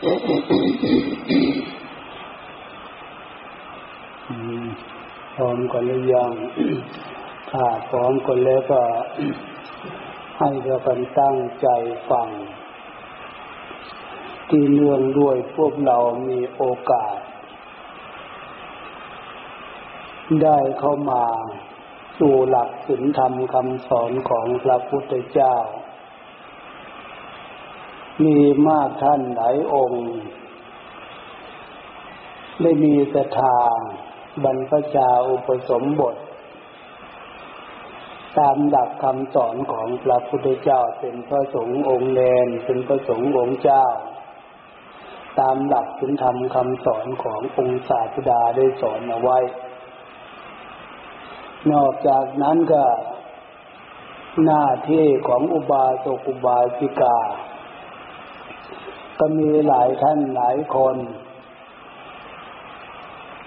พร้อมกันหรือยังถ้าพร้อมกันแล้วก็ ให้เรากันตั้งใจฟัง ที่เนื่องด้วยพวกเรามีโอกาส ได้เข้ามาสู่หลักศีลธรรมคำสอนของพระพุทธเจ้า มีมากท่านหลายองค์ ได้มีศรัทธาบรรพชาอุปสมบท ตามหลักคำสอนของพระพุทธเจ้าเป็นพระสงฆ์องค์เลนเป็นพระสงฆ์องค์เจ้า ตามหลักศีลธรรมคำสอนขององค์ศาสดาได้สอนเอาไว้ นอกจากนั้นก็หน้าที่ของอุบาสกอุบาสิกา ก็มีหลายท่านหลายคน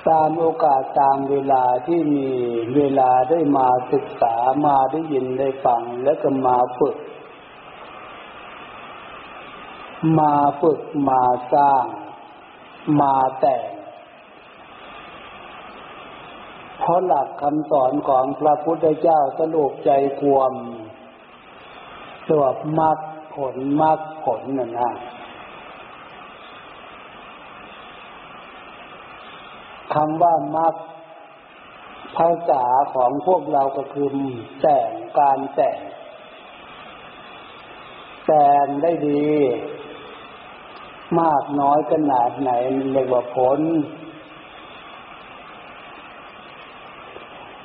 ตามโอกาสตามเวลาที่มีเวลาได้มาศึกษามาได้ยินได้ฟังแล้วก็มาฝึก มาฝึกมาสร้าง มาแต่งเพราะหลักคำสอนของพระพุทธเจ้าสรุปใจความตัวมรรคผลมรรคผลนั่นนะ คำว่ามรรคภาษาของพวกเราก็คือแต่งการแต่ง แต่งได้ดี มากน้อยขนาดไหนมันเรียกว่าผล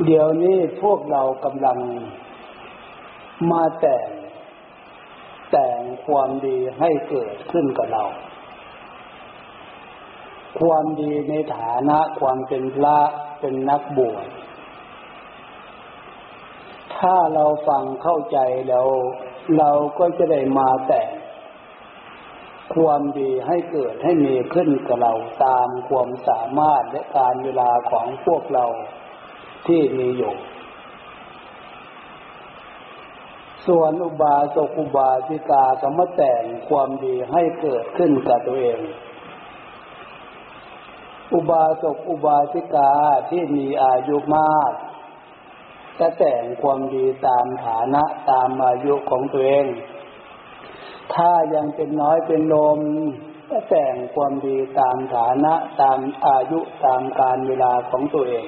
เดี๋ยวนี้พวกเรากำลังมาแต่ง แต่งความดีให้เกิดขึ้นกับเรา ความดีในฐานะความเป็นพระเป็นนักบวช ถ้าเราฟังเข้าใจแล้ว เราก็จะได้มาแต่งความดีให้เกิดให้มีขึ้นกับเราตามความสามารถและการเวลาของพวกเราที่มีอยู่ ส่วนอุบาสกอุบาสิกาก็มาแต่งความดีให้เกิดขึ้นกับตัวเอง อุบาสกอุบาสิกาที่มีอายุมากจะแต่งความดีตามฐานะตามอายุของตัวเอง ถ้ายังเป็นน้อยเป็นลมก็แต่งความดีตามฐานะตามอายุตามการเวลาของตัวเอง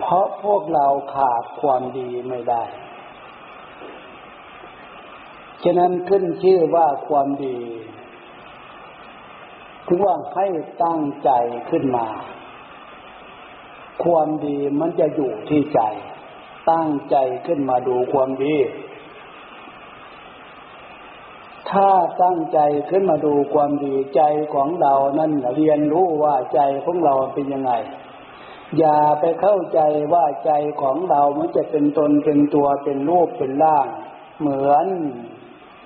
เพราะพวกเราขาดความดีไม่ได้ ฉะนั้นขึ้นชื่อว่าความดี ถึงว่าให้ตั้งใจขึ้นมา ความดีมันจะอยู่ที่ใจ ตั้งใจขึ้นมาดูความดี ถ้าตั้งใจขึ้นมาดูความดีใจของเรานั่นเรียนรู้ว่าใจของเราเป็นยังไง อย่าไปเข้าใจว่าใจของเรามันจะเป็นตนเป็นตัวเป็นรูปเป็นร่าง เหมือน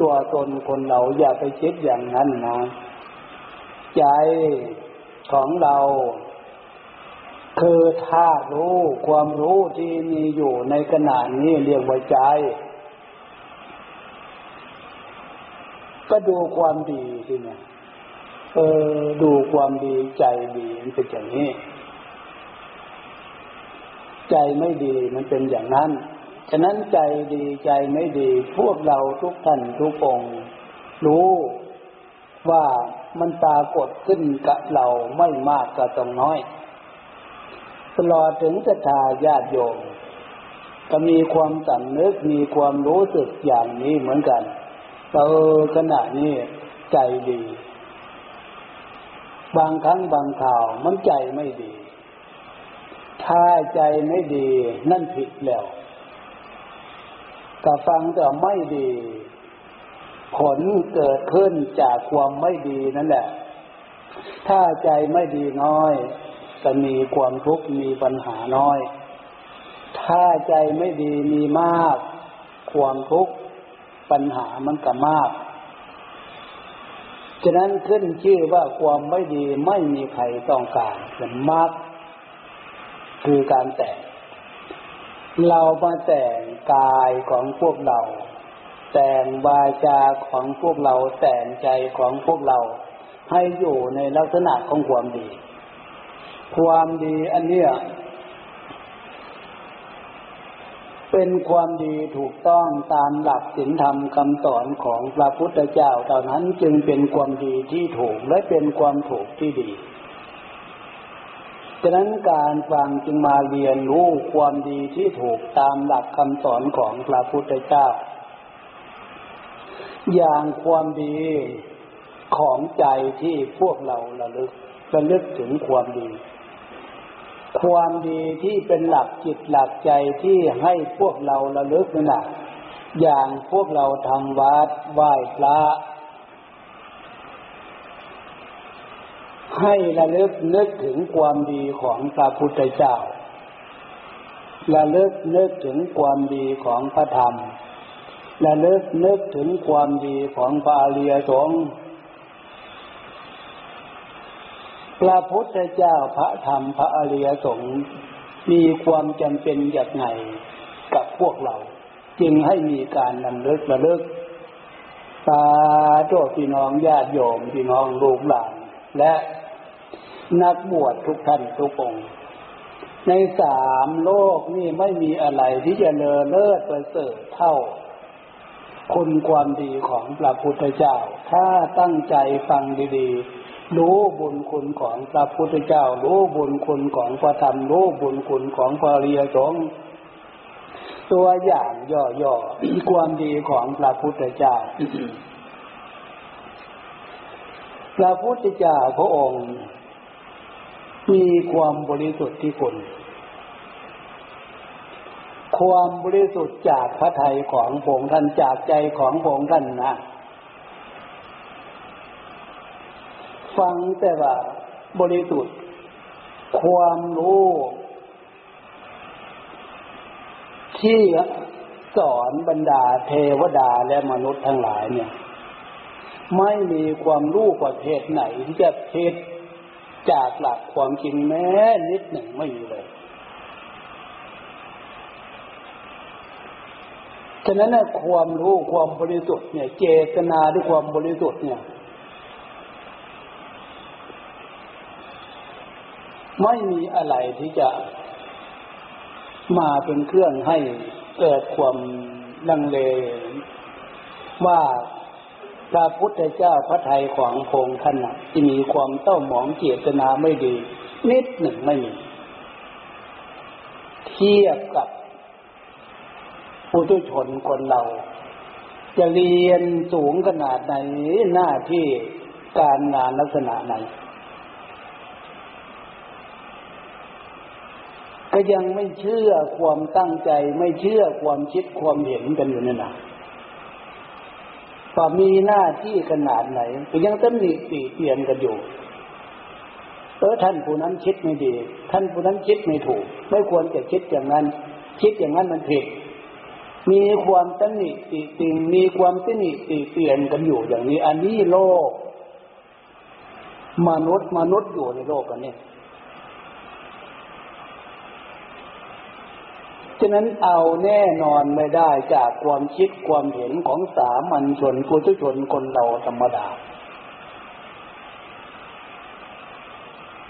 ตัวตนคนเราอย่าไปคิดอย่างนั้นนะ ใจของเรา คือธาตุรู้ความรู้ที่มีอยู่ในขณะนี้เรียกว่าใจ ก็ดูความดีสิเนี่ยเออดูความดีใจดีมันเป็นอย่างนี้ ใจไม่ดีมันเป็นอย่างนั้น ฉะนั้นใจดีใจไม่ดี พวกเราทุกท่านทุกองรู้ว่า มันปรากฏขึ้นกับเราไม่มากก็ต้องน้อย ตลอดถึงศรัทธาญาติโยมก็มีความสำนึกมีความรู้สึกอย่างนี้เหมือนกันเออขณะนี้ใจดี บางครั้งบางข่าวมันใจไม่ดี ถ้าใจไม่ดีนั่นผิดแล้วแต่ฟังแต่ไม่ดี ผลเกิดขึ้นจากความไม่ดีนั่นแหละ ถ้าใจไม่ดีน้อย จะมีความทุกข์มีปัญหาน้อย ถ้าใจไม่ดีมีมาก ความทุกข์ปัญหามันก็มาก ฉะนั้นขึ้นชื่อว่าความไม่ดีไม่มีใครต้องการจะมาก คือการแต่งเรามาแต่งกายของพวกเรา แต่งวาจาของพวกเราแต่งใจของพวกเรา ให้อยู่ในลักษณะของความดี ความดีอันเนี้ยเป็นความดีถูกต้องตามหลักศีลธรรมคำสอนของพระพุทธเจ้าเท่านั้นจึงเป็นความดีที่ถูกและเป็นความถูกที่ดีฉะนั้นการฟังจึงมาเรียนรู้ความดีที่ถูกตามหลักคำสอนของพระพุทธเจ้า อย่างความดีของใจที่พวกเราระลึกระลึกถึงความดี ความดีที่เป็นหลักจิตหลักใจที่ให้พวกเราระลึกนั่นแหะอย่างพวกเราทำวัดไหว้พระให้ระลึกนึกถึงความดีของพระพุทธเจ้า ระลึกนึกถึงความดีของพระธรรม ระเลึกนึกถึงความดีของพระอริยสงฆ์พระพุทธเจ้าพระธรรมพระอริยสงฆ์มีความจำเป็นอย่างไงกับพวกเรา จึงให้มีการนำลึกระลึกตาโทษพี่น้องญาติโยมพี่น้องลูกหลาน และนักบวชทุกท่านทุกองในสามโลกนี่ไม่มีอะไรที่จะเลอเลิศประเสริฐเท่า คุณความดีของพระพุทธเจ้า ถ้าตั้งใจฟังดีๆ รู้บุญคุณของพระพุทธเจ้า รู้บุญคุณของพระธรรม รู้บุญคุณของพระเรียสงตัวอย่างย่อๆ ความดีของพระพุทธเจ้า พระพุทธเจ้าพระองค์ มีความบริสุทธิ์ที่คุณ ความบริสุทธิ์จากพระทัยของผงท่านจากใจของผงท่านนะฟังแต่ว่าบริสุทธิ์ความรู้ที่สอนบรรดาเทวดาและมนุษย์ทั้งหลายเนี่ย ไม่มีความรู้ประเภทไหนที่จะเพศจากหลักความจริงแม้นิดหนึ่งไม่มีเลย ฉะนั้นนความรู้ความบริสุทธิ์เนี่ย เจตนาด้วยความบริสุทธิ์เนี่ย ไม่มีอะไรที่จะมาเป็นเครื่องให้เกิดความลังเล ว่าพระพุทธเจ้าพระไทยของพงท่านที่มีความเต้าหมองเจตนาไม่ดี นิดหนึ่งไม่มี เทียบกับ ผู้ทุชนคนเรา จะเรียนสูงขนาดไหนหน้าที่การงานลักษณะไหน ก็ยังไม่เชื่อความตั้งใจไม่เชื่อความคิดความเห็นกันอยู่นั่นะว่ามีหน้าที่ขนาดไหนก็ยังต้องมีปีเปียนกันอยู่เออท่านผู้นั้นคิดไม่ดี ท่านผู้นั้นคิดไม่ถูก ไม่ควรจะคิดอย่างนั้น คิดอย่างนั้นมันผิด มีความตนิติติงมีความตนิติเปลี่ยนกันอยู่อย่างนี้ อันนี้โลก มนุษย์มนุษย์อยู่ในโลกกันเนี่ยฉะนั้นเอาแน่นอนไม่ได้จากความคิดความเห็นของสามัญชนผู้ทุชนคนเราธรรมดา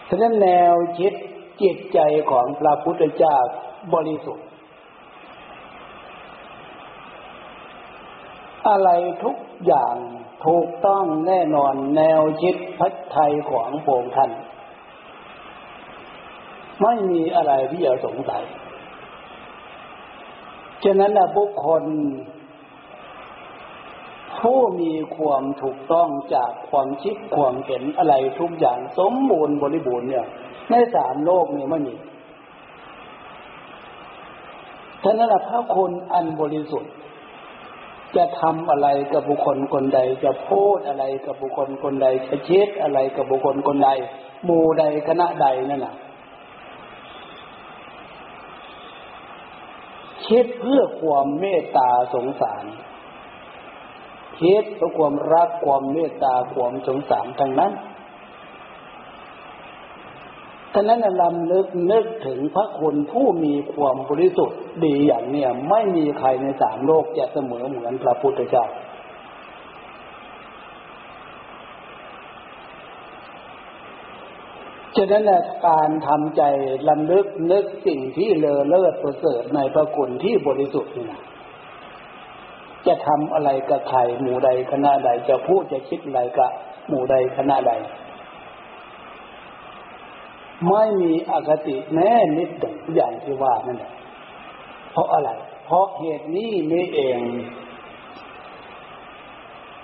ฉะนั้นแนวคิดจิตใจของพระพุทธเจ้าบริสุทธิ์ อะไรทุกอย่างถูกต้องแน่นอนแนวคิดพัฒไทยของโปงท่านไม่มีอะไรที่จะสงสัย ฉะนั้นนะบุคคล ผู้มีความถูกต้องจากความคิดความเห็นอะไรทุกอย่างสมบูรณ์บริบูรณ์เนี่ย ในสามโลกนี้ไม่มีฉะนั้นถ้าคนอันบริสุทธิ์ จะทำอะไรกับบุคคลคนใด จะพูดอะไรกับบุคคลคนใด จะเช็ดอะไรกับบุคคลคนใดหมู่ใดคณะใดนั่นแหละคิดเพื่อความเมตตาสงสารคิดเพื่อความรักความเมตตาความสงสารทั้งนั้น ท่านั้นลำลึกนึกถึงพระคุณผู้มีความบริสุทธิ์ดีอย่างเนี้ยไม่มีใครในสามโลกจะเสมอเหมือนพระพุทธเจ้าฉะนั้นการทำใจลำลึกนึกสิ่งที่เลอเลิศประเสริฐในพระคุณที่บริสุทธิ์นี่นะจะทำอะไรกับใครหมู่ใดคณะใด จะพูดจะคิดอะไรกับหมู่ใดคณะใด ไม่มีอคติแม้นิดเดียวอย่างที่ว่านั่นแหละเพราะอะไร เพราะเหตุนี้นี่เอง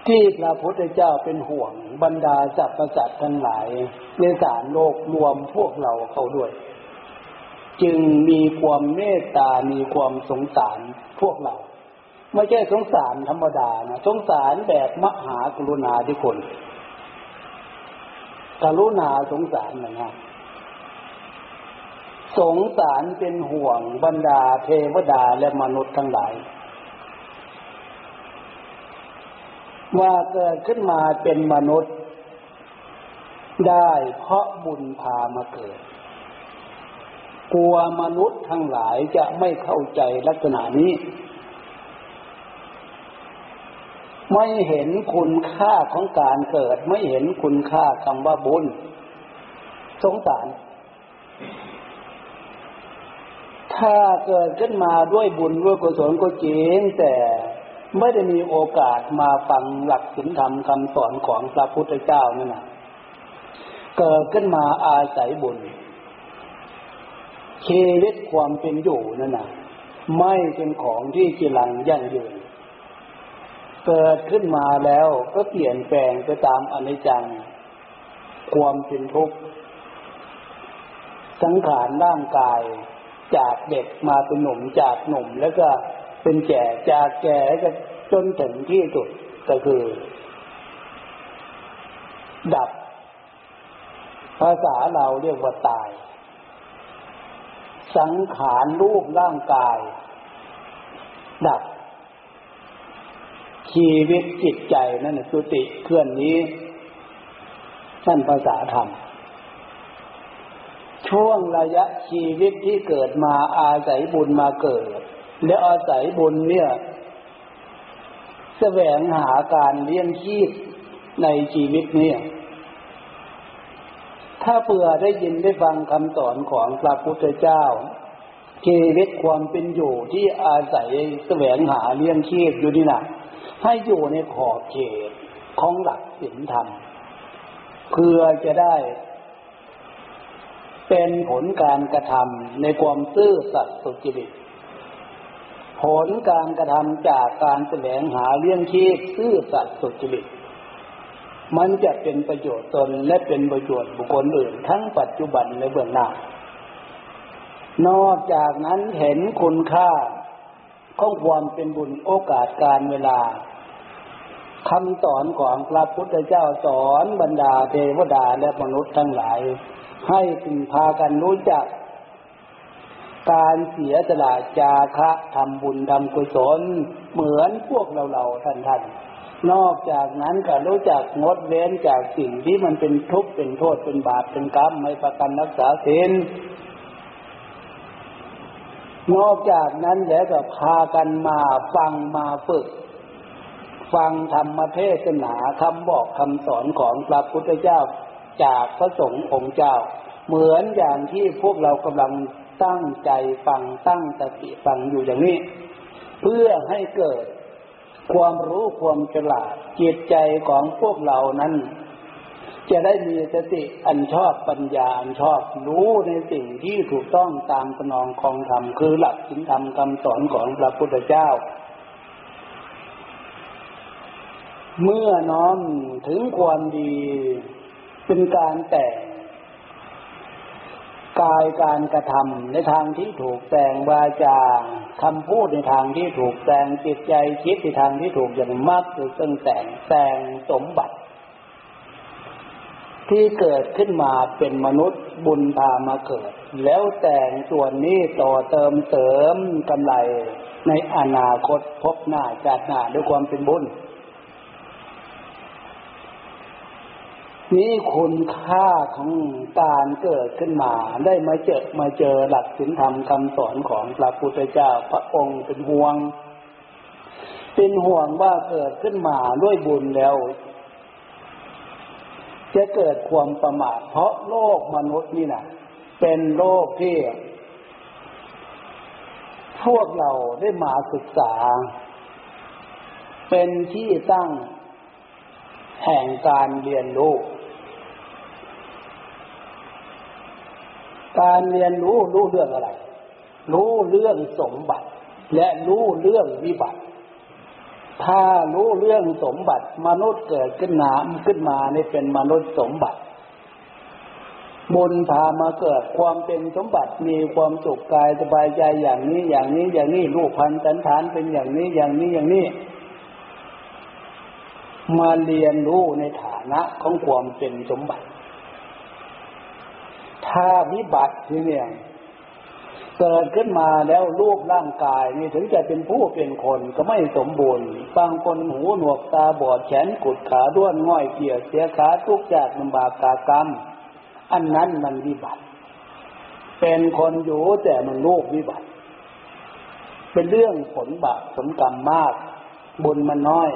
ที่พระพุทธเจ้าเป็นห่วงบรรดาสัตว์ประสัตทั้งหลาย ในสารโลกรวมพวกเราเข้าด้วย จึงมีความเมตตา มีความสงสารพวกเรา ไม่ใช่สงสารธรรมดานะสงสารแบบมหากรุณาธิคุณกรุณาสงสารนะนะ สงสารเป็นห่วงบรรดาเทวดาและมนุษย์ทั้งหลาย ว่าเกิดขึ้นมาเป็นมนุษย์ ได้เพราะบุญพามาเกิด กลัวมนุษย์ทั้งหลายจะไม่เข้าใจลักษณะนี้ ไม่เห็นคุณค่าของการเกิด ไม่เห็นคุณค่าคำว่าบุญ สงสาร ถ้าเกิดขึ้นมาด้วยบุญด้วยกุศลก็จริงแต่ไม่ได้มีโอกาสมาฟังหลักศีลธรรมคำสอนของพระพุทธเจ้านั่นนะเกิดขึ้นมาอาศัยบุญชีวิตความเป็นอยู่นั่นนะไม่เป็นของที่จีรังยั่งยืนเกิดขึ้นมาแล้วก็เปลี่ยนแปลงไปตามอนิจจัง ความเป็นทุกข์สังขารร่างกาย จากเด็กมาเป็นหนุ่มจากหนุ่มแล้วก็เป็นแก่จากแก่ก็จนถึงที่สุดก็คือ ดับ ภาษาเราเรียกว่าตาย สังขารรูปร่างกาย ดับ ชีวิตจิตใจนั่นสุติเคลื่อนนี้นั่นภาษาธรรม ช่วงระยะชีวิตที่เกิดมาอาศัยบุญมาเกิด และอาศัยบุญเนี่ยแสวงหาการเลี้ยงชีพในชีวิตนี้ถ้าเผื่อได้ยินได้ฟังคำสอนของพระพุทธเจ้าชีวิตความเป็นอยู่ที่อาศัยแสวงหาเลี้ยงชีพอยู่นี่นะให้อยู่ในขอบเขตของหลักศีลธรรมเพื่อจะได้ เป็นผลการกระทำในความซื่อสัตย์สุจริต ผลการกระทำจากการแสวงหาเลี้ยงชีพซื่อสัตย์สุจริต มันจะเป็นประโยชน์ตนและเป็นประโยชน์บุคคลอื่นทั้งปัจจุบันและเบื้องหน้า นอกจากนั้นเห็นคุณค่าของความเป็นบุญโอกาสการเวลาคำสอนของพระพุทธเจ้าสอนบรรดาเทวดาและมนุษย์ทั้งหลาย ให้ถึงพากันรู้จัก การเสียสละจาคะทำบุญทำกุศล เหมือนพวกเราเราท่านท่านนอกจากนั้นก็รู้จักงดเว้นจากสิ่งที่มันเป็นทุกข์เป็นโทษเป็นบาปเป็นกรรมไม่ประกันรักษาศีลนอกจากนั้นแล้วก็พากันมาฟังมาฝึก ฟังธรรมเทศนาคำบอกคำสอนของพระพุทธเจ้า จากพระสงฆ์องค์เจ้า เหมือนอย่างที่พวกเรากำลังตั้งใจฟังตั้งสติฟังอยู่อย่างนี้ เพื่อให้เกิดความรู้ความฉลาดจิตใจของพวกเรานั้น จะได้มีสติอันชอบปัญญาอันชอบรู้ในสิ่งที่ถูกต้องตามสนองของธรรมคือหลักศีลธรรมคำสอนของพระพุทธเจ้า เมื่อน้อมถึงความดี เป็นการแต่งกายการกระทำในทางที่ถูกแต่งวาจาคำพูดในทางที่ถูกแต่งจิตใจคิดในทางที่ถูกอย่างมากคือซึ่งแต่งแต่งสมบัติ ที่เกิดขึ้นมาเป็นมนุษย์บุญพามาเกิด แล้วแต่งส่วนนี้ต่อเติมเสริมกำไรในอนาคตพบหน้าจาดหน้าด้วยความเป็นบุญ นี่คุณค่าของการเกิดขึ้นมาได้มาเจอมาเจอหลักศีลธรรมคำสอนของพระพุทธเจ้าพระองค์เป็นห่วง เป็นห่วงว่าเกิดขึ้นมาด้วยบุญแล้ว จะเกิดความประมาทเพราะโลกมนุษย์นี่นะเป็นโลกที่ พวกเราได้มาศึกษา เป็นที่ตั้งแห่งการเรียนรู้ การเรียนรู้รู้เรื่องอะไร รู้เรื่องสมบัติ และรู้เรื่องวิบัติ ถ้ารู้เรื่องสมบัติ มนุษย์เกิดขึ้นนาขึ้นมาในเป็นมนุษย์สมบัติบุญพามาเกิดความเป็นสมบัติมีความสุขกายสบายใจอย่างนี้อย่างนี้อย่างนี้ลูกพันธ์สันฐานเป็นอย่างนี้อย่างนี้อย่างนี้ มาเรียนรู้ในฐานะของความเป็นสมบัติ ถ้าวิบัติทีเนี่ยเกิดขึ้นมาแล้วรูปร่างกายนี่ถึงจะเป็นผู้เป็นคนก็ไม่สมบูรณ์บางคนหูหนวกตาบอดแขนกุดขาด้วนง่อยเกี่ยวเสียขาทุกจากลำบากกากรรม อันนั้นมันวิบัติ เป็นคนอยู่แต่มันรูปวิบัติ เป็นเรื่องผลบาปผลกรรมมาก บุญมันน้อย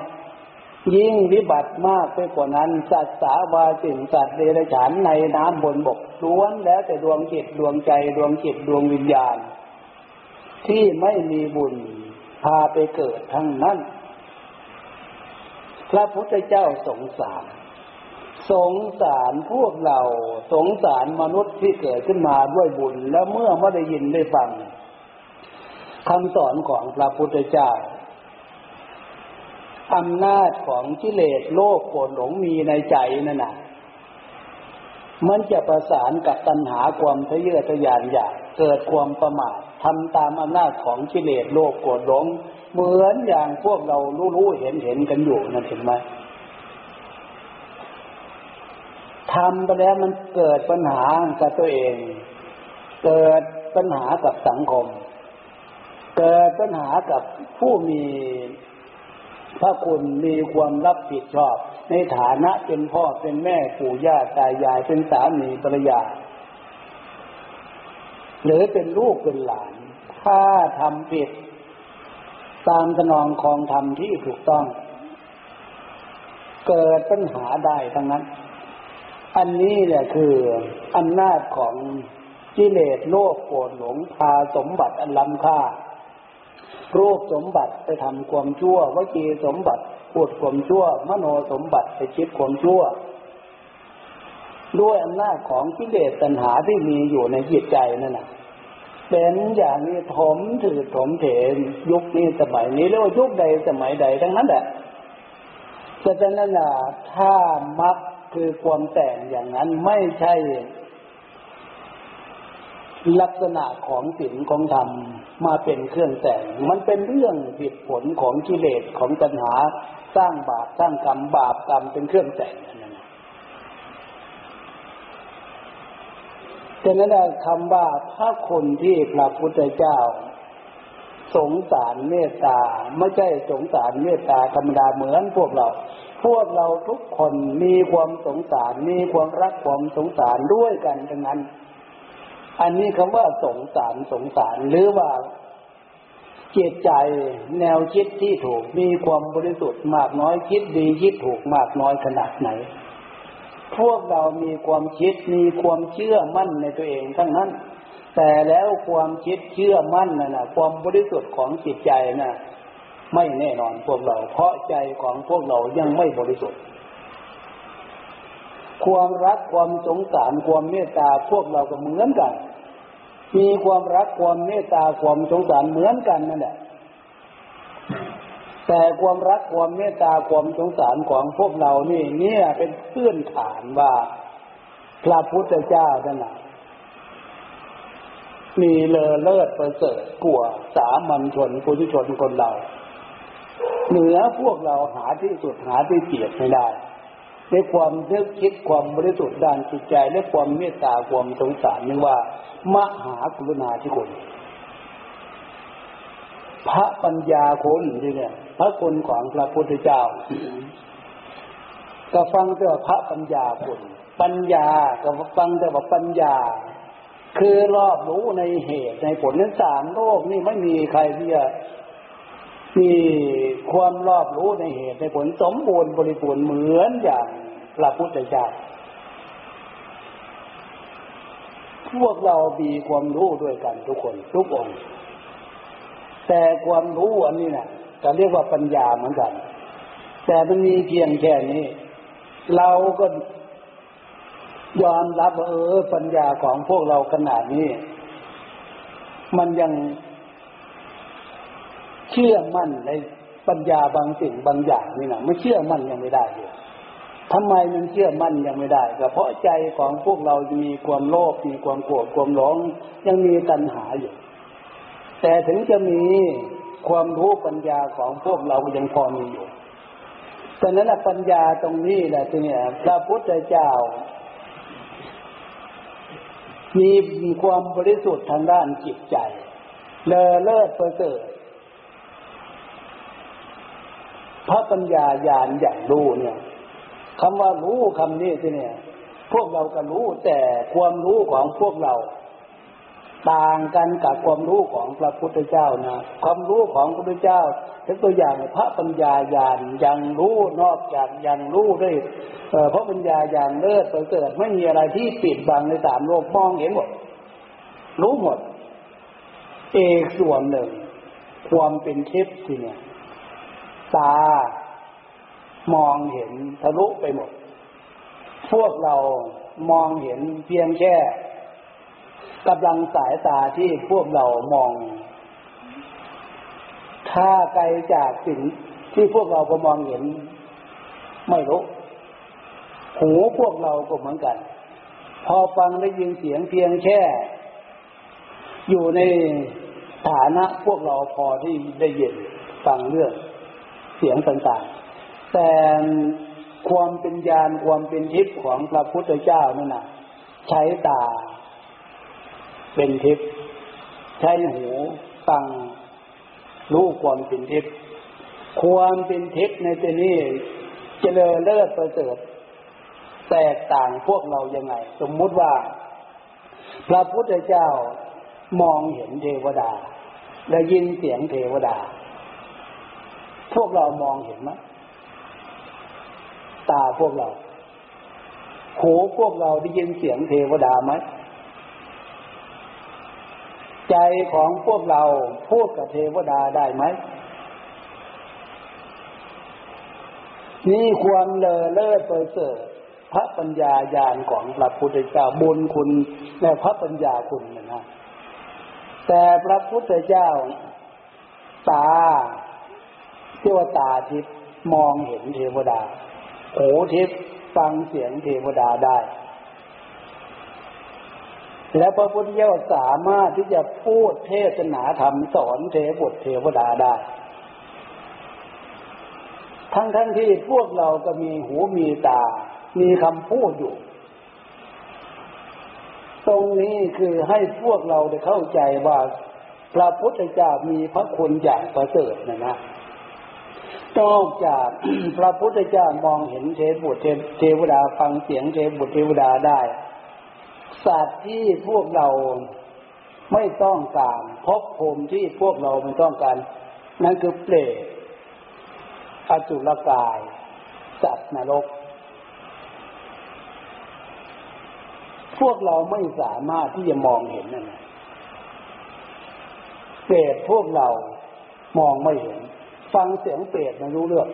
ยิ่งวิบัติมากไปกว่านั้นสัตว์สาวาสิ่งสัตว์เดรัจฉานในน้ำบนบกล้วนแล้วแต่ดวงจิตดวงใจดวงจิตดวงวิญญาณ ที่ไม่มีบุญพาไปเกิดทั้งนั้น พระพุทธเจ้าสงสาร สงสารพวกเรา สงสารมนุษย์ที่เกิดขึ้นมาด้วยบุญแล้วเมื่อไม่ได้ยินได้ฟังคำสอนของพระพุทธเจ้า อำนาจของกิเลสโลภโกรธหลงมีในใจนั่นน่ะ มันจะประสานกับตัณหาความทะเยอทะยานอยากเกิดความประมาททำตามอำนาจของกิเลสโลภโกรธหลง เหมือนอย่างพวกเรารู้ๆเห็นเห็นกันอยู่นั่นเห็นไหมทำไปแล้วมันเกิดปัญหากับตัวเอง เกิดปัญหากับสังคม เกิดปัญหากับผู้มี พระคุณมีความรับผิดชอบ ในฐานะเป็นพ่อเป็นแม่ปู่ย่าตายายเป็นสามีภรรยา หรือเป็นลูกเป็นหลาน ถ้าทำผิด ตามสนองของธรรมที่ถูกต้อง เกิดปัญหาได้ทั้งนั้น อันนี้แหละคืออำนาจของกิเลสโลภโกรธหลงพาสมบัติอันล้ำค่า รูปสมบัติไปทำความชั่ววจีสมบัติพูดความชั่ว มโนสมบัติไปคิดความชั่ว ด้วยอำนาจของกิเลสตัณหาที่มีอยู่ในจิตใจนั่นแหะเป็นอย่างนี้ถมถือถมเถนยุคนี้สมัยนี้เรียกว่ายุคใดสมัยใดทั้งนั้นแหละแต่ฉะนั้นนะถ้ามักคือความแต่งอย่างนั้นไม่ใช่ ลักษณะของศีลของธรรมมาเป็นเครื่องแต่ง มันเป็นเรื่องผิดผลของกิเลสของตัณหาสร้างบาปสร้างกรรมบาปกรรมเป็นเครื่องแต่งนั่นฉะนั้นคำว่าพระคนที่พระพุทธเจ้า สงสารเมตตาไม่ใช่สงสารเมตตาธรรมดาเหมือนพวกเรา พวกเราทุกคนมีความสงสารมีความรักความสงสารด้วยกันทั้งนั้น อันนี้คำว่าสงสารสงสารหรือว่าจิตใจแนวคิดที่ถูกมีความบริสุทธิ์มากน้อยคิดดีคิดถูกมากน้อยขนาดไหน พวกเรามีความคิดมีความเชื่อมั่นในตัวเองทั้งนั้น แต่แล้วความคิดเชื่อมั่นน่ะนะความบริสุทธิ์ของจิตใจน่ะไม่แน่นอนพวกเรา เพราะใจของพวกเรายังไม่บริสุทธิ์ ความรักความสงสารความเมตตาพวกเราก็เหมือนกัน มีความรักความเมตตาความสงสารเหมือนกันนั่นแหละ แต่ความรักความเมตตาความสงสารของพวกเรานี่ เนี่ยเป็นพื้นฐานว่าพระพุทธเจ้าท่านนะมีเลอเลิศประเสริฐกว่าสามัญชนปุถุชนคนเรา เหนือพวกเราหาที่สุดหาที่เกียรติไม่ได้ ในความนึกคิดความบริสุทธิ์ด้านจิตใจ และความเมตตาความสงสารนี่ว่า มหากรุณาธิคุณพระปัญญาคุณนี่เนี่ย พระคุณของพระพุทธเจ้า ก็ฟังแต่ว่าพระปัญญาคุณปัญญาก็ฟังแต่ว่าปัญญา คือรอบรู้ในเหตุในผลนั้นสามโลกนี่ไม่มีใครที่จะ มีความรอบรู้ในเหตุในผลสมบูรณ์บริบูรณ์เหมือนอย่างพระพุทธเจ้าพวกเรามีความรู้ด้วยกันทุกคน ทุกองค์ แต่ความรู้อันนี้นะ่ะจะเรียกว่าปัญญาเหมือนกัน แต่มันมีเพียงแค่นี้ เราก็ยอมรับเออปัญญาของพวกเราขนาดนี้ มันยัง เชื่อมั่นในปัญญาบางสิ่งบางอย่างนี่นะไม่เชื่อมั่นยังไม่ได้อยู่ทำไมมันเชื่อมั่นยังไม่ได้ก็เพราะใจของพวกเรามีความโลภมีความโกรธความหลงยังมีตัณหาอยู่ แต่ถึงจะมีความรู้ปัญญาของพวกเรายังพอมีอยู่แต่นั้นปัญญาตรงนี้แหละที่เนี่ยพระพุทธเจ้า มีความบริสุทธิ์ทางด้านจิตใจ เลอเลิศประเสริฐ พระปัญญาญาณอย่างรู้เนี่ยคำว่ารู้คำนี้ที่เนี่ย พวกเราก็รู้แต่ความรู้ของพวกเรา ต่างกันกับความรู้ของพระพุทธเจ้านะความรู้ของพระพุทธเจ้าเป็นตัวอย่างพระปัญญาญาณยังรู้นอกจากยังรู้ด้วยเพราะปัญญาอย่างเลิศประเสริฐไม่มีอะไรที่ปิดบังในสามโลกมองเห็นหมดรู้หมดเอกส่วนหนึ่ง ความเป็นเทพที่เนี่ย ตามองเห็นทะลุไปหมด พวกเรามองเห็นเพียงแค่กำลังสายตาที่พวกเรามอง ถ้าไกลจากสิ่งที่พวกเราก็มองเห็น ไม่รู้หูพวกเราก็เหมือนกัน พอฟังได้ยินเสียงเพียงแค่ อยู่ในฐานะพวกเราพอที่ได้ยินฟังเรื่อง สียงต่างๆ แต่ความเป็นญาณความเป็นทิพย์ของพระพุทธเจ้านั่นน่ะใช้ตา เป็นทิพย์ใช้หูฟังรู้ความเป็นทิพย์ความเป็นทิพย์ในที่นี้เจริญเลิศประเสริฐแตกต่างพวกเรายังไง สมมุติว่า พระพุทธเจ้ามองเห็นเทวดาและยินเสียงเทวดา พวกเรามองเห็นไหมตาพวกเรา หูพวกเราได้ยินเสียงเทวดาไหมใจของพวกเราพูดกับเทวดาได้ไหมนี่ความเลอเลิศประเสริพระปัญญาญาณของพระพุทธเจ้าบุญคุณและพระปัญญาคุณนะนะแต่พระพุทธเจ้า ตา เที่ว่าตาทิพมองเห็นเทวดาหูทิพฟังเสียงเทวดาได้ และพระพุทธเจ้าสามารถที่จะพูดเทศนาธรรมสอนเทวดเทวดาได้ ทั้งทั้งที่พวกเราก็มีหูมีตา มีคำพูดอยู่ ตรงนี้คือให้พวกเราได้เข้าใจว่าพระพุทธเจ้ามีพระคุณอย่างประเสริฐนะนะ นอกจากพระพุทธเจ้ามองเห็นเทวดเทวดาฟังเสียงเทวดเทวดาได้สัตว์ที่พวกเราไม่ต้องการพบภูมิที่พวกเราไม่ต้องการ นั่นคือเปรตอจุลกาย สัตว์นรก พวกเราไม่สามารถที่จะมองเห็นนั่นเปรตพวกเรามองไม่เห็น ฟังเสียงเปรตไม่รู้เรื่อง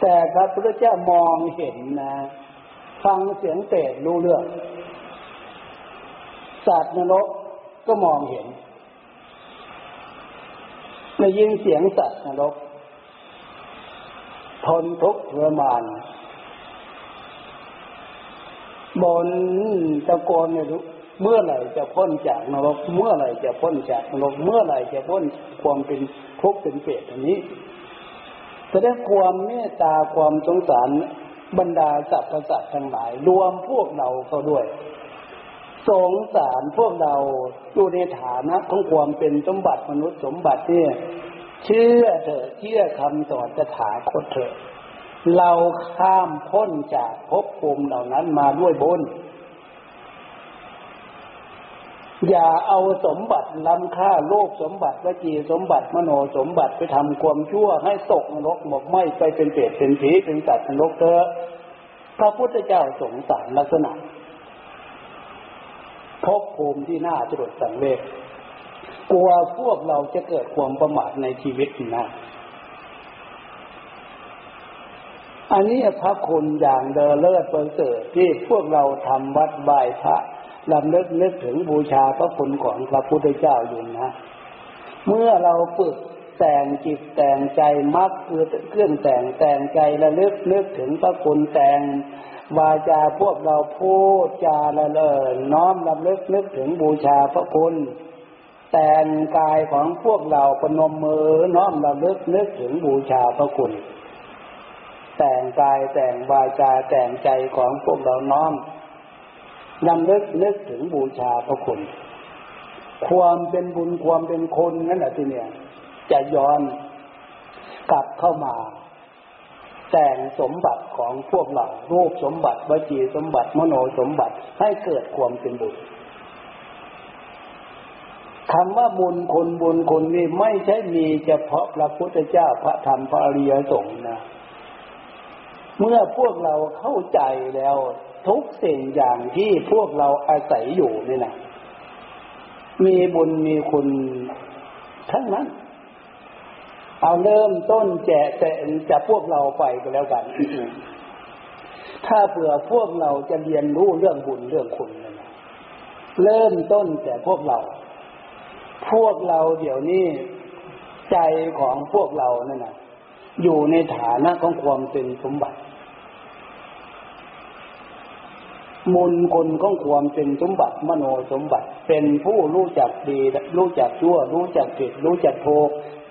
แต่พระพุทธเจ้ามองเห็นนะ ฟังเสียงเปรตรู้เรื่องสัตว์นรกก็มองเห็นได้ยินเสียงสัตว์นรก ทนทุกข์ทรมานบนตะโกนเนี่ยเมื่อไหร่จะพ้นจากนรก เมื่อไหร่จะพ้นจากนรก เมื่อไหร่จะพ้นความเป็น ทุกข์เป็นเปรตอันนี้แสดงความเมตตาความสงสารบรรดาสัตว์ประสาททั้งหลาย รวมพวกเราเข้าด้วย สงสารพวกเราอยู่ในฐานะของความเป็นสมบัติมนุษย์สมบัติเนี่ยเชื่อเถอะเชื่อคำสอนจะถาคตเถอะ เราข้ามพ้นจากภพภูมิเหล่านั้นมาด้วยบุญ อย่าเอาสมบัติล้ำค่าโลกสมบัติวจีสมบัติมโนสมบัติไปทำความชั่วให้ตกนรกหมกไหมไปเป็นเปรตเป็นผีเป็นสัตว์นรกเถอะพระพุทธเจ้าสงสารลักษณะพบภูมิที่น่าจดสังเวชกลัวพวกเราจะเกิดความประมาทในชีวิตนะอันนี้พระคุณอย่างเดอเลิศประเสริฐที่พวกเราทำวัดบายพระ ลำลึกนึกถึงบูชาพระคุณของพระพุทธเจ้าอยู่นะ เมื่อเราฝึกแต่งจิตแต่งใจมักคือเครื่องแต่งแต่งใจระลึกนึกถึงพระคุณแต่งวาจาพวกเราพูดจาละเลอน้อมลำลึกนึกถึงบูชาพระคุณ แต่งกายของพวกเราปนมมือน้อมลำลึกนึกถึงบูชาพระคุณ แต่งกายแต่งวาจาแต่งใจของพวกเราน้อม ลำลึกนึกถึงบูชาพระคุณ ความเป็นบุญความเป็นคนนั่นแหละที่เนี่ย จะย้อนกลับเข้ามา แต่งสมบัติของพวกเรารูปสมบัติวจีสมบัติมโนสมบัติให้เกิดความเป็นบุญคำว่าบุญคนบุญคนนี่ไม่ใช่มีเฉพาะพระพุทธเจ้าพระธรรมพระอริยสงฆ์นะ เมื่อพวกเราเข้าใจแล้ว ทุกสิ่งอย่างที่พวกเราอาศัยอยู่นี่นะมีบุญมีคุณทั้งนั้น เอาเริ่มต้นแจกแต่จะพวกเราไปก็แล้วกัน ถ้าเผื่อพวกเราจะเรียนรู้เรื่องบุญเรื่องคุณนะเริ่มต้นแต่พวกเรา พวกเราเดี๋ยวนี้ใจของพวกเรานั่นนะอยู่ในฐานะของความเป็นสมบัติ มุนคนของความเป็นสมบัติมโนสมบัติ เป็นผู้รู้จักดี รู้จักชั่ว รู้จักผิดรู้จักโก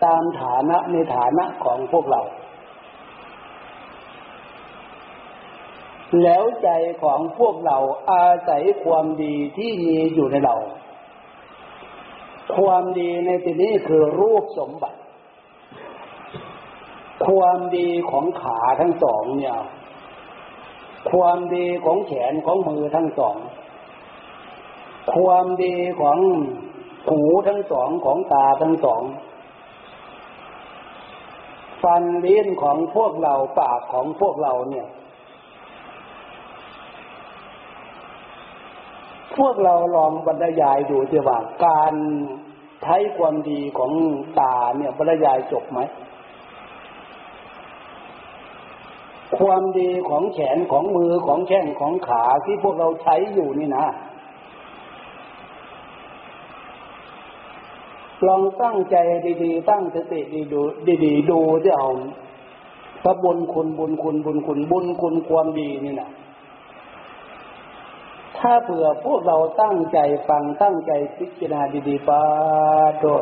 ตามฐานะในฐานะของพวกเรา แล้วใจของพวกเราอาศัยความดีที่มีอยู่ในเรา ความดีในที่นี้คือรูปสมบัติ ความดีของขาทั้งสองเนี่ย ความดีของแขนของมือทั้งสอง ความดีของหูทั้งสองของตาทั้งสอง ฟันลิ้นของพวกเราปากของพวกเราเนี่ย พวกเราลองบรรยายดูจะว่าการใช้ความดีของตาเนี่ยบรรยายจบไหม ความดีของแขนของมือของแข้งของขาที่พวกเราใช้อยู่นี่นะ ลองตั้งใจดีๆ ตั้งสติดีดูดีๆดูที่เอาพระบุญคุณบุญคุณบุญคุณบุญคุณความดีนี่นะถ้าเผื่อพวกเราตั้งใจฟังตั้งใจพิจารณาดีๆปาตัว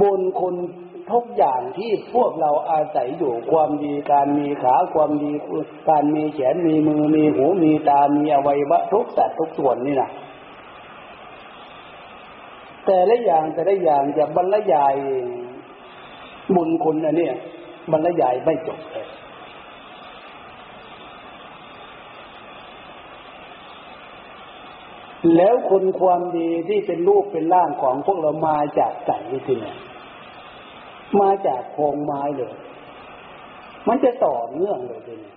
บุญคุณ ทุกอย่างที่พวกเราอาศัยอยู่ความดีการมีขาความดีการมีแขนมีมือมีหูมีตามีอวัยวะทุกสัตว์ทุกส่วนนี่นะแต่ละอย่างแต่ละอย่างจะบรรยายบุญคุณอันนี้บรรยายไม่จบเลยแล้วคุณความดีที่เป็นรูปเป็นร่างของพวกเรามาจากไหนที่เนี่ย มาจากโครงไม้เลย มันจะต่อเนื่องเลยทีนี้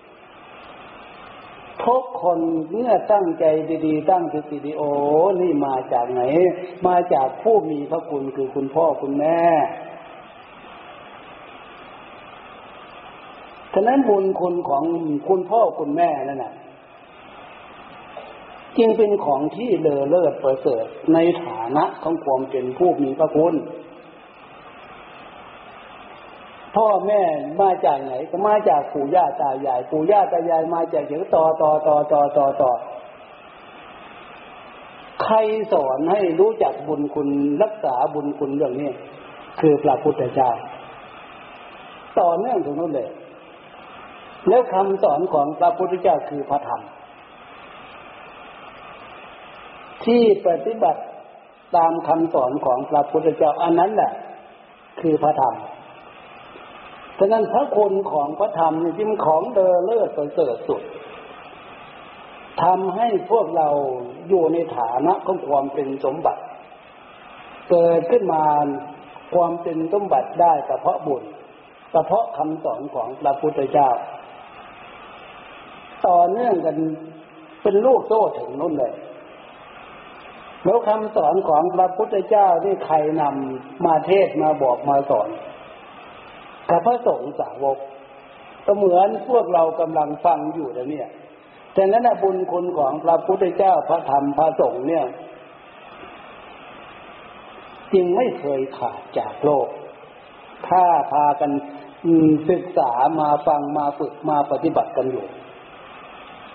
ทุกคนเมื่อตั้งใจดีๆ ตั้งสติดีโอ นี่มาจากไหน มาจากผู้มีพระคุณคือคุณพ่อคุณแม่ฉะนั้นบุญคุณของคุณพ่อคุณแม่นั่นน่ะจึงเป็นของที่เลอเลิศประเสริฐในฐานะของความเป็นผู้มีพระคุณ พ่อแม่มาจากไหน ก็มาจากปู่ย่าตายาย ปู่ย่าตายายมาจากเดี๋ยวต่อต่อต่อต่อต่อต่อใครสอนให้รู้จักบุญคุณรักษาบุญคุณเรื่องนี้คือพระพุทธเจ้าต่อเนื่องถึงนู้นเลย แล้วคำสอนของพระพุทธเจ้าคือพระธรรม ที่ปฏิบัติตามคำสอนของพระพุทธเจ้าอันนั้นแหละคือพระธรรม ฉะนั้นพระคุณของพระธรรมนี่จึงของเดอเลิศประเสริฐสุดทำให้พวกเราอยู่ในฐานะของความเป็นสมบัติ เกิดขึ้นมาความเป็นสมบัติได้แต่เพราะบุญแต่เพราะคำสอนของพระพุทธเจ้า ต่อเนื่องกันเป็นลูกโซ่ถึงนู่นเลยแล้วคำสอนของพระพุทธเจ้าที่ใครนำมาเทศมาบอกมาสอน กับพระสงฆ์สาวกก็เหมือนพวกเรากำลังฟังอยู่แล้วเนี่ยแต่นั้นบุญคุณของพระพุทธเจ้าพระธรรมพระสงฆ์เนี่ย จึงไม่เคยขาดจากโลก ถ้าพากันศึกษามาฟังมาฝึกมาปฏิบัติกันอยู่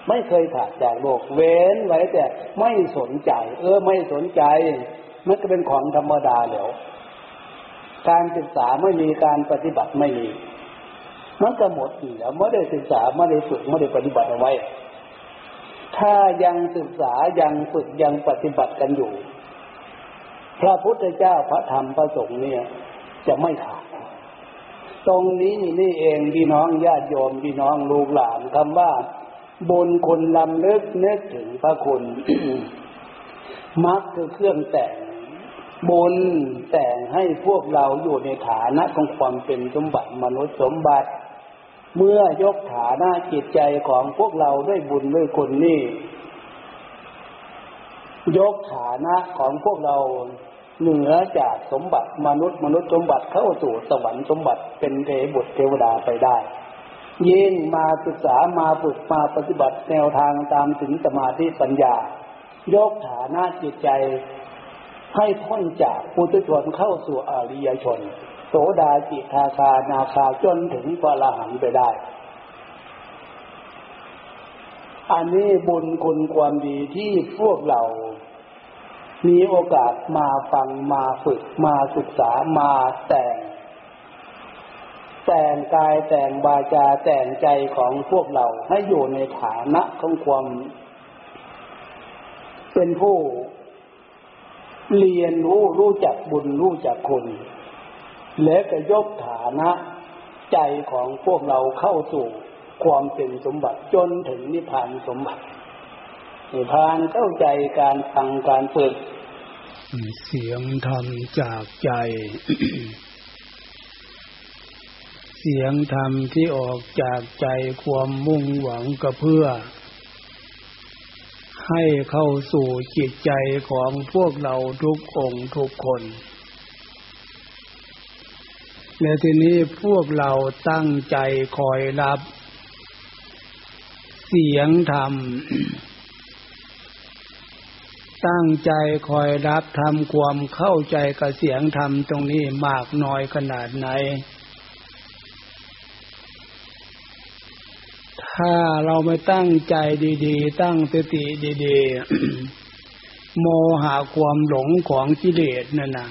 ไม่เคยขาดจากโลก เว้นไว้แต่ไม่สนใจ เออไม่สนใจ มันก็เป็นของธรรมดาแล้ว การศึกษาไม่มีการปฏิบัติไม่มี มันก็หมดอยู่แล้วไม่ได้ศึกษาไม่ได้ฝึกไม่ได้ปฏิบัติเอาไว้ ถ้ายังศึกษายังฝึกยังปฏิบัติกันอยู่ พระพุทธเจ้าพระธรรมพระสงฆ์เนี่ย จะไม่ขาดตรงนี้นี่เองพี่น้องญาติโยมพี่น้องลูกหลานคำว่าบุญคุณลำลึกนึกถึงพระคุณมักคือเครื่องแต่ง บุญแต่งให้พวกเราอยู่ในฐานะของความเป็นสมบัติมนุษย์สมบัติ เมื่อยกฐานะจิตใจของพวกเราด้วยบุญด้วยคุณนี่ยกฐานะของพวกเราเหนือจากสมบัติมนุษย์มนุษย์สมบัติเข้าสู่สวรรค์สมบัติเป็นเทบุตรเทวดาไปได้ ยิ่งมาศึกษามาฝึกมาปฏิบัติแนวทางตามถึงสมาธิปัญญายกฐานะจิตใจ ให้พ้นจากปุถุชนเข้าสู่อริยชน โสดาจิตาคานาคาจนถึงพระอรหันไปได้ อันนี้บุญคุณความดีที่พวกเรา มีโอกาสมาฟังมาฝึกมาศึกษามาแต่ง แต่งกายแต่งบาจาแต่งใจของพวกเราให้อยู่ในฐานะของความ เป็นผู้ เรียนรู้รู้จักบุญรู้จักคุณ และก็ยกฐานะ ใจของพวกเราเข้าสู่ความเป็นสมบัติจนถึงนิพพานสมบัติ นิพพานเข้าใจการฟังการฝึก เสียงธรรมจากใจ เสียงธรรมที่ออกจากใจความมุ่งหวังก็เพื่อ ให้เข้าสู่จิตใจของพวกเราทุกองทุกคนในทีนี้พวกเราตั้งใจคอยรับ เสียงธรรม ตั้งใจคอยรับทำความเข้าใจกับเสียงธรรมตรงนี้มากน้อยขนาดไหน ถ้าเราไม่ตั้งใจดี ๆ ตั้งสติดีๆ โมหะความหลงของกิเลสนั่นนะ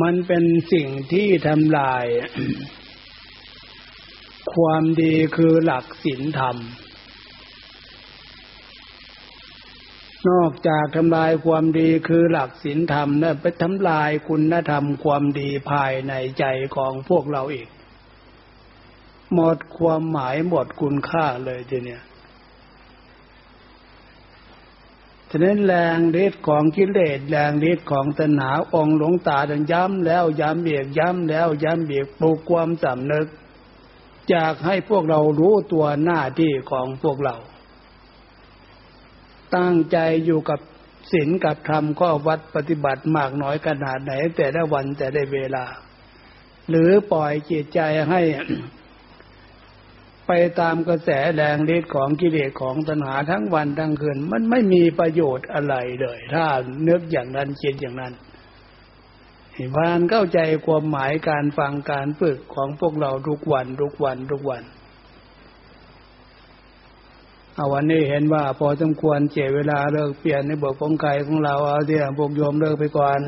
มันเป็นสิ่งที่ทำลาย ความดีคือหลักศีลธรรม นอกจากทำลายความดีคือหลักศีลธรรมนั่นไปทำลายคุณธรรมความดีภายในใจของพวกเราอีก หมดความหมายหมดคุณค่าเลยทีเนี้ยฉะนั้นแรงฤทธิ์ของกิเลสแรงฤทธิ์ของตนาองหลงตาดังย้ำแล้วย้ำเบียกย้ำแล้วย้ำเบียกปลุกความสำนึกจากให้พวกเรารู้ตัวหน้าที่ของพวกเรา ตั้งใจอยู่กับศีลกับธรรมข้อวัดปฏิบัติมากน้อยขนาดไหน แต่ละวันแต่ได้เวลา หรือปล่อยจิตใจให้ ไปตามกระแสแรงฤทธิ์ของกิเลสของตัณหาทั้งวันทั้งคืนมันไม่มีประโยชน์อะไรเลย ถ้านึกอย่างนั้นคิดอย่างนั้นพานเข้าใจความหมายการฟังการฝึกของพวกเราทุกวันทุกวันทุกวันเอาวันนี้เห็นว่า พอสมควรเจเวลาเลิกเปลี่ยนในบทของไก่ของเราเอาเดี๋ยวพวกโยมเลิกไปก่อน